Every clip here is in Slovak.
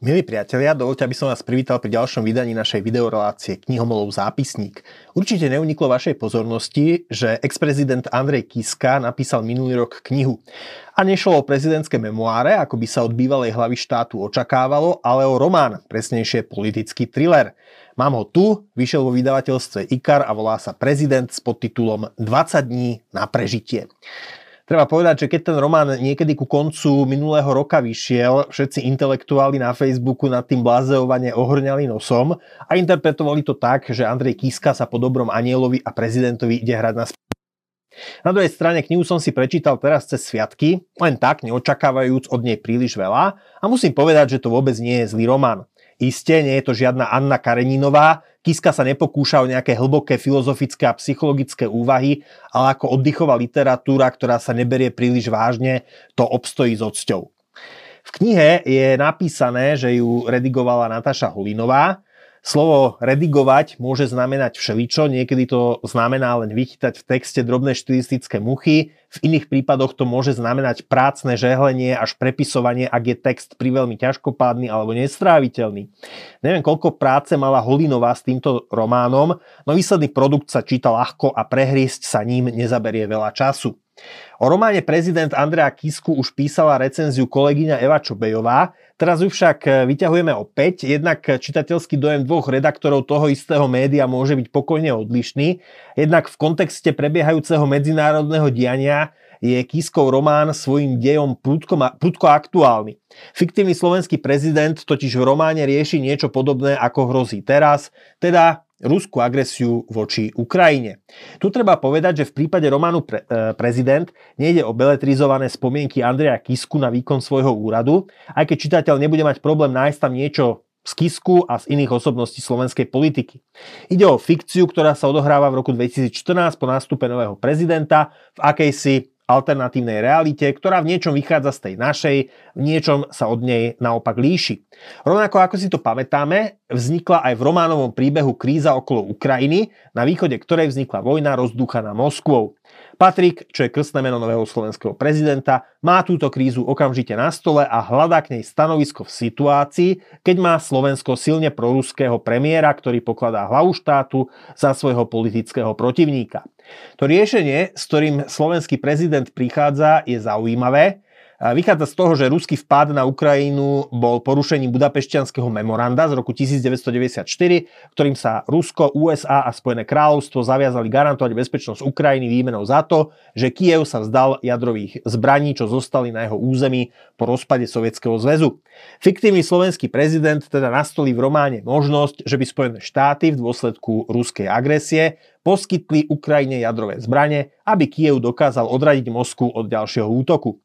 Milí priatelia, dovolte, aby som vás privítal pri ďalšom vydaní našej videorelácie Knihomolov zápisník. Určite neuniklo vašej pozornosti, že ex-prezident Andrej Kiska napísal minulý rok knihu. A nešlo o prezidentské memoáre, ako by sa od bývalej hlavy štátu očakávalo, ale o román, presnejšie politický thriller. Mám ho tu, vyšiel vo vydavateľstve IKAR a volá sa Prezident s podtitulom 20 dní na prežitie. Treba povedať, že keď ten román niekedy ku koncu minulého roka vyšiel, všetci intelektuáli na Facebooku nad tým blázeovane ohrňali nosom a interpretovali to tak, že Andrej Kiska sa po dobrom anielovi a prezidentovi ide hrať na sp- na druhej strane knihu som si prečítal teraz cez sviatky, len tak, neočakávajúc od nej príliš veľa a musím povedať, že to vôbec nie je zlý román. Isté, nie je to žiadna Anna Kareninová, Kiska sa nepokúša o nejaké hlboké filozofické a psychologické úvahy, ale ako oddychová literatúra, ktorá sa neberie príliš vážne, to obstojí s odsťou. V knihe je napísané, že ju redigovala Natáša Holinová Slovo redigovať môže znamenať všeličo, niekedy to znamená len vychytať v texte drobné štilistické muchy, v iných prípadoch to môže znamenať prácne žehlenie až prepisovanie, ak je text priveľmi ťažkopádny alebo nestráviteľný. Neviem, koľko práce mala Holinová s týmto románom, no výsledný produkt sa číta ľahko a prehriesť sa ním nezaberie veľa času. O románe prezident Andrea Kisku už písala recenziu kolegyňa Eva Čobejová, teraz ju však e, vyťahujeme opäť, jednak čitateľský dojem dvoch redaktorov toho istého média môže byť pokojne odlišný, jednak v kontexte prebiehajúceho medzinárodného diania je Kiskov román svojim dejom prudko, prudko aktuálny. Fiktívny slovenský prezident totiž v románe rieši niečo podobné ako hrozí teraz, teda ruskú agresiu voči Ukrajine. Tu treba povedať, že v prípade románu pre, e, Prezident nejde o beletrizované spomienky Andreja Kisku na výkon svojho úradu, aj keď čitateľ nebude mať problém nájsť tam niečo z Kisku a z iných osobností slovenskej politiky. Ide o fikciu, ktorá sa odohráva v roku 2014 po nástupe nového prezidenta v akejsi alternatívnej realite, ktorá v niečom vychádza z tej našej, v niečom sa od nej naopak líši. Rovnako ako si to pamätáme, vznikla aj v románovom príbehu kríza okolo Ukrajiny, na východe ktorej vznikla vojna rozdúchaná Moskvou. Patrik, čo je krstné meno nového slovenského prezidenta, má túto krízu okamžite na stole a hľadá k nej stanovisko v situácii, keď má Slovensko silne proruského premiéra, ktorý pokladá hlavu štátu za svojho politického protivníka. To riešenie, s ktorým slovenský prezident prichádza, je zaujímavé, Vychádza z toho, že ruský vpád na Ukrajinu bol porušením budapešťanského memoranda z roku 1994, ktorým sa Rusko, USA a Spojené kráľovstvo zaviazali garantovať bezpečnosť Ukrajiny výmenou za to, že Kiev sa vzdal jadrových zbraní, čo zostali na jeho území po rozpade Sovietskeho zväzu. Fiktívny slovenský prezident teda nastolí v románe možnosť, že by Spojené štáty v dôsledku ruskej agresie poskytli Ukrajine jadrové zbranie, aby Kiev dokázal odradiť Moskvu od ďalšieho útoku.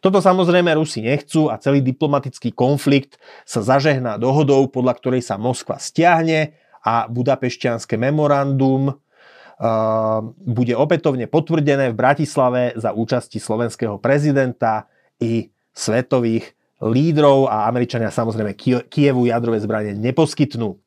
Toto samozrejme Rusi nechcú a celý diplomatický konflikt sa zažehná dohodou, podľa ktorej sa Moskva stiahne a budapešťanské memorandum uh, bude opätovne potvrdené v Bratislave za účasti slovenského prezidenta i svetových lídrov a Američania samozrejme Kievu jadrové zbranie neposkytnú.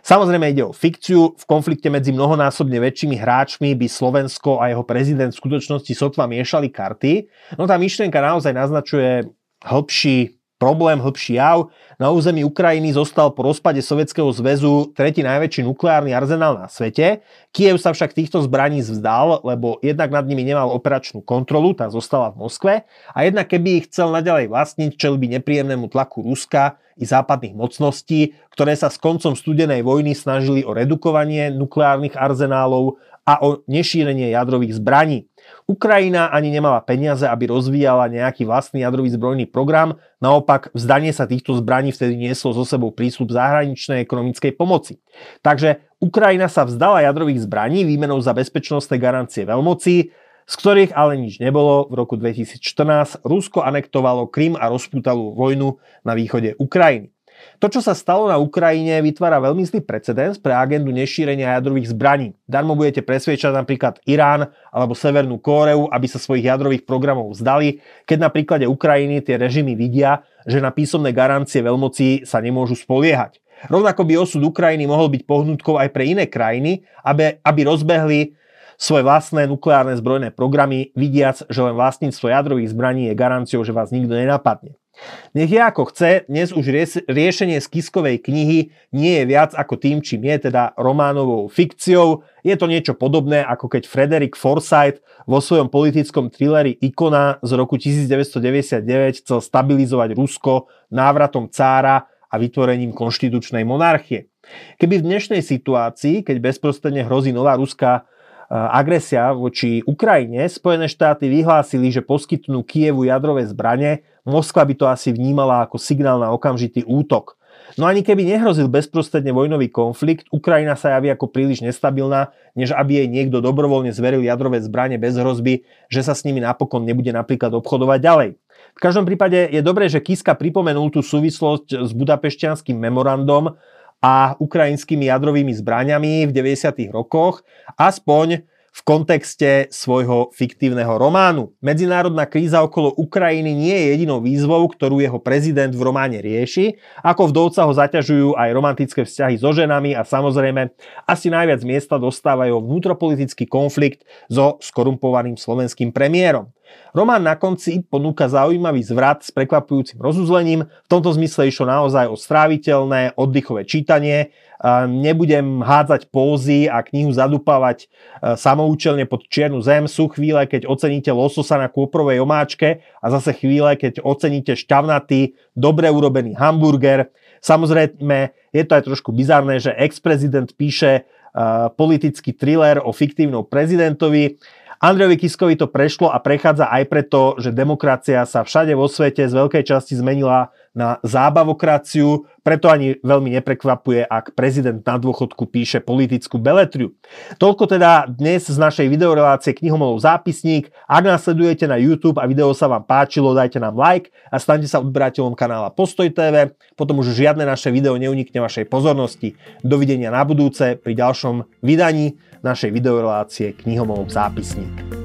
Samozrejme ide o fikciu. V konflikte medzi mnohonásobne väčšími hráčmi by Slovensko a jeho prezident v skutočnosti sotva miešali karty. No tá myšlienka naozaj naznačuje hĺbší problém, hĺbší jav. Na území Ukrajiny zostal po rozpade Sovietskeho zväzu tretí najväčší nukleárny arzenál na svete. Kiev sa však týchto zbraní vzdal, lebo jednak nad nimi nemal operačnú kontrolu, tá zostala v Moskve, a jednak keby ich chcel naďalej vlastniť, čel by nepríjemnému tlaku Ruska i západných mocností, ktoré sa s koncom studenej vojny snažili o redukovanie nukleárnych arzenálov a o nešírenie jadrových zbraní. Ukrajina ani nemala peniaze, aby rozvíjala nejaký vlastný jadrový zbrojný program, naopak vzdanie sa týchto zbraní vtedy nieslo so sebou prístup zahraničnej ekonomickej pomoci. Takže Ukrajina sa vzdala jadrových zbraní výmenou za bezpečnostné garancie veľmocí, z ktorých ale nič nebolo. V roku 2014 Rusko anektovalo Krym a rozpútalú vojnu na východe Ukrajiny. To, čo sa stalo na Ukrajine, vytvára veľmi zlý precedens pre agendu nešírenia jadrových zbraní. Darmo budete presviečať napríklad Irán alebo Severnú Kóreu, aby sa svojich jadrových programov vzdali, keď na príklade Ukrajiny tie režimy vidia, že na písomné garancie veľmocí sa nemôžu spoliehať. Rovnako by osud Ukrajiny mohol byť pohnutkou aj pre iné krajiny, aby, aby rozbehli svoje vlastné nukleárne zbrojné programy, vidiac, že len vlastníctvo jadrových zbraní je garanciou, že vás nikto nenapadne. Nech je ako chce, dnes už riešenie z Kiskovej knihy nie je viac ako tým, čím je teda románovou fikciou. Je to niečo podobné, ako keď Frederick Forsyth vo svojom politickom thrilleri Ikona z roku 1999 chcel stabilizovať Rusko návratom cára a vytvorením konštitučnej monarchie. Keby v dnešnej situácii, keď bezprostredne hrozí nová ruská agresia voči Ukrajine, Spojené štáty vyhlásili, že poskytnú Kievu jadrové zbranie, Moskva by to asi vnímala ako signál na okamžitý útok. No ani keby nehrozil bezprostredne vojnový konflikt, Ukrajina sa javí ako príliš nestabilná, než aby jej niekto dobrovoľne zveril jadrové zbranie bez hrozby, že sa s nimi napokon nebude napríklad obchodovať ďalej. V každom prípade je dobré, že Kiska pripomenul tú súvislosť s budapešťanským memorandom, a ukrajinskými jadrovými zbraniami v 90. rokoch, aspoň v kontexte svojho fiktívneho románu. Medzinárodná kríza okolo Ukrajiny nie je jedinou výzvou, ktorú jeho prezident v románe rieši. Ako vdovca ho zaťažujú aj romantické vzťahy so ženami a samozrejme asi najviac miesta dostávajú vnútropolitický konflikt so skorumpovaným slovenským premiérom. Román na konci ponúka zaujímavý zvrat s prekvapujúcim rozuzlením. V tomto zmysle išlo naozaj o stráviteľné, oddychové čítanie. Nebudem hádzať pózy a knihu zadupávať e, samoučelne pod čiernu zem. Sú chvíle, keď oceníte lososa na kôprovej omáčke a zase chvíle, keď oceníte šťavnatý, dobre urobený hamburger. Samozrejme, je to aj trošku bizarné, že ex-prezident píše e, politický thriller o fiktívnom prezidentovi. Andrejovi Kiskovi to prešlo a prechádza aj preto, že demokracia sa všade vo svete z veľkej časti zmenila na zábavokraciu, preto ani veľmi neprekvapuje, ak prezident na dôchodku píše politickú beletriu. Toľko teda dnes z našej videorelácie Knihomolov zápisník. Ak nás sledujete na YouTube a video sa vám páčilo, dajte nám like a staňte sa odberateľom kanála Postoj TV, potom už žiadne naše video neunikne vašej pozornosti. Dovidenia na budúce pri ďalšom vydaní našej videorelácie Knihomolov zápisník.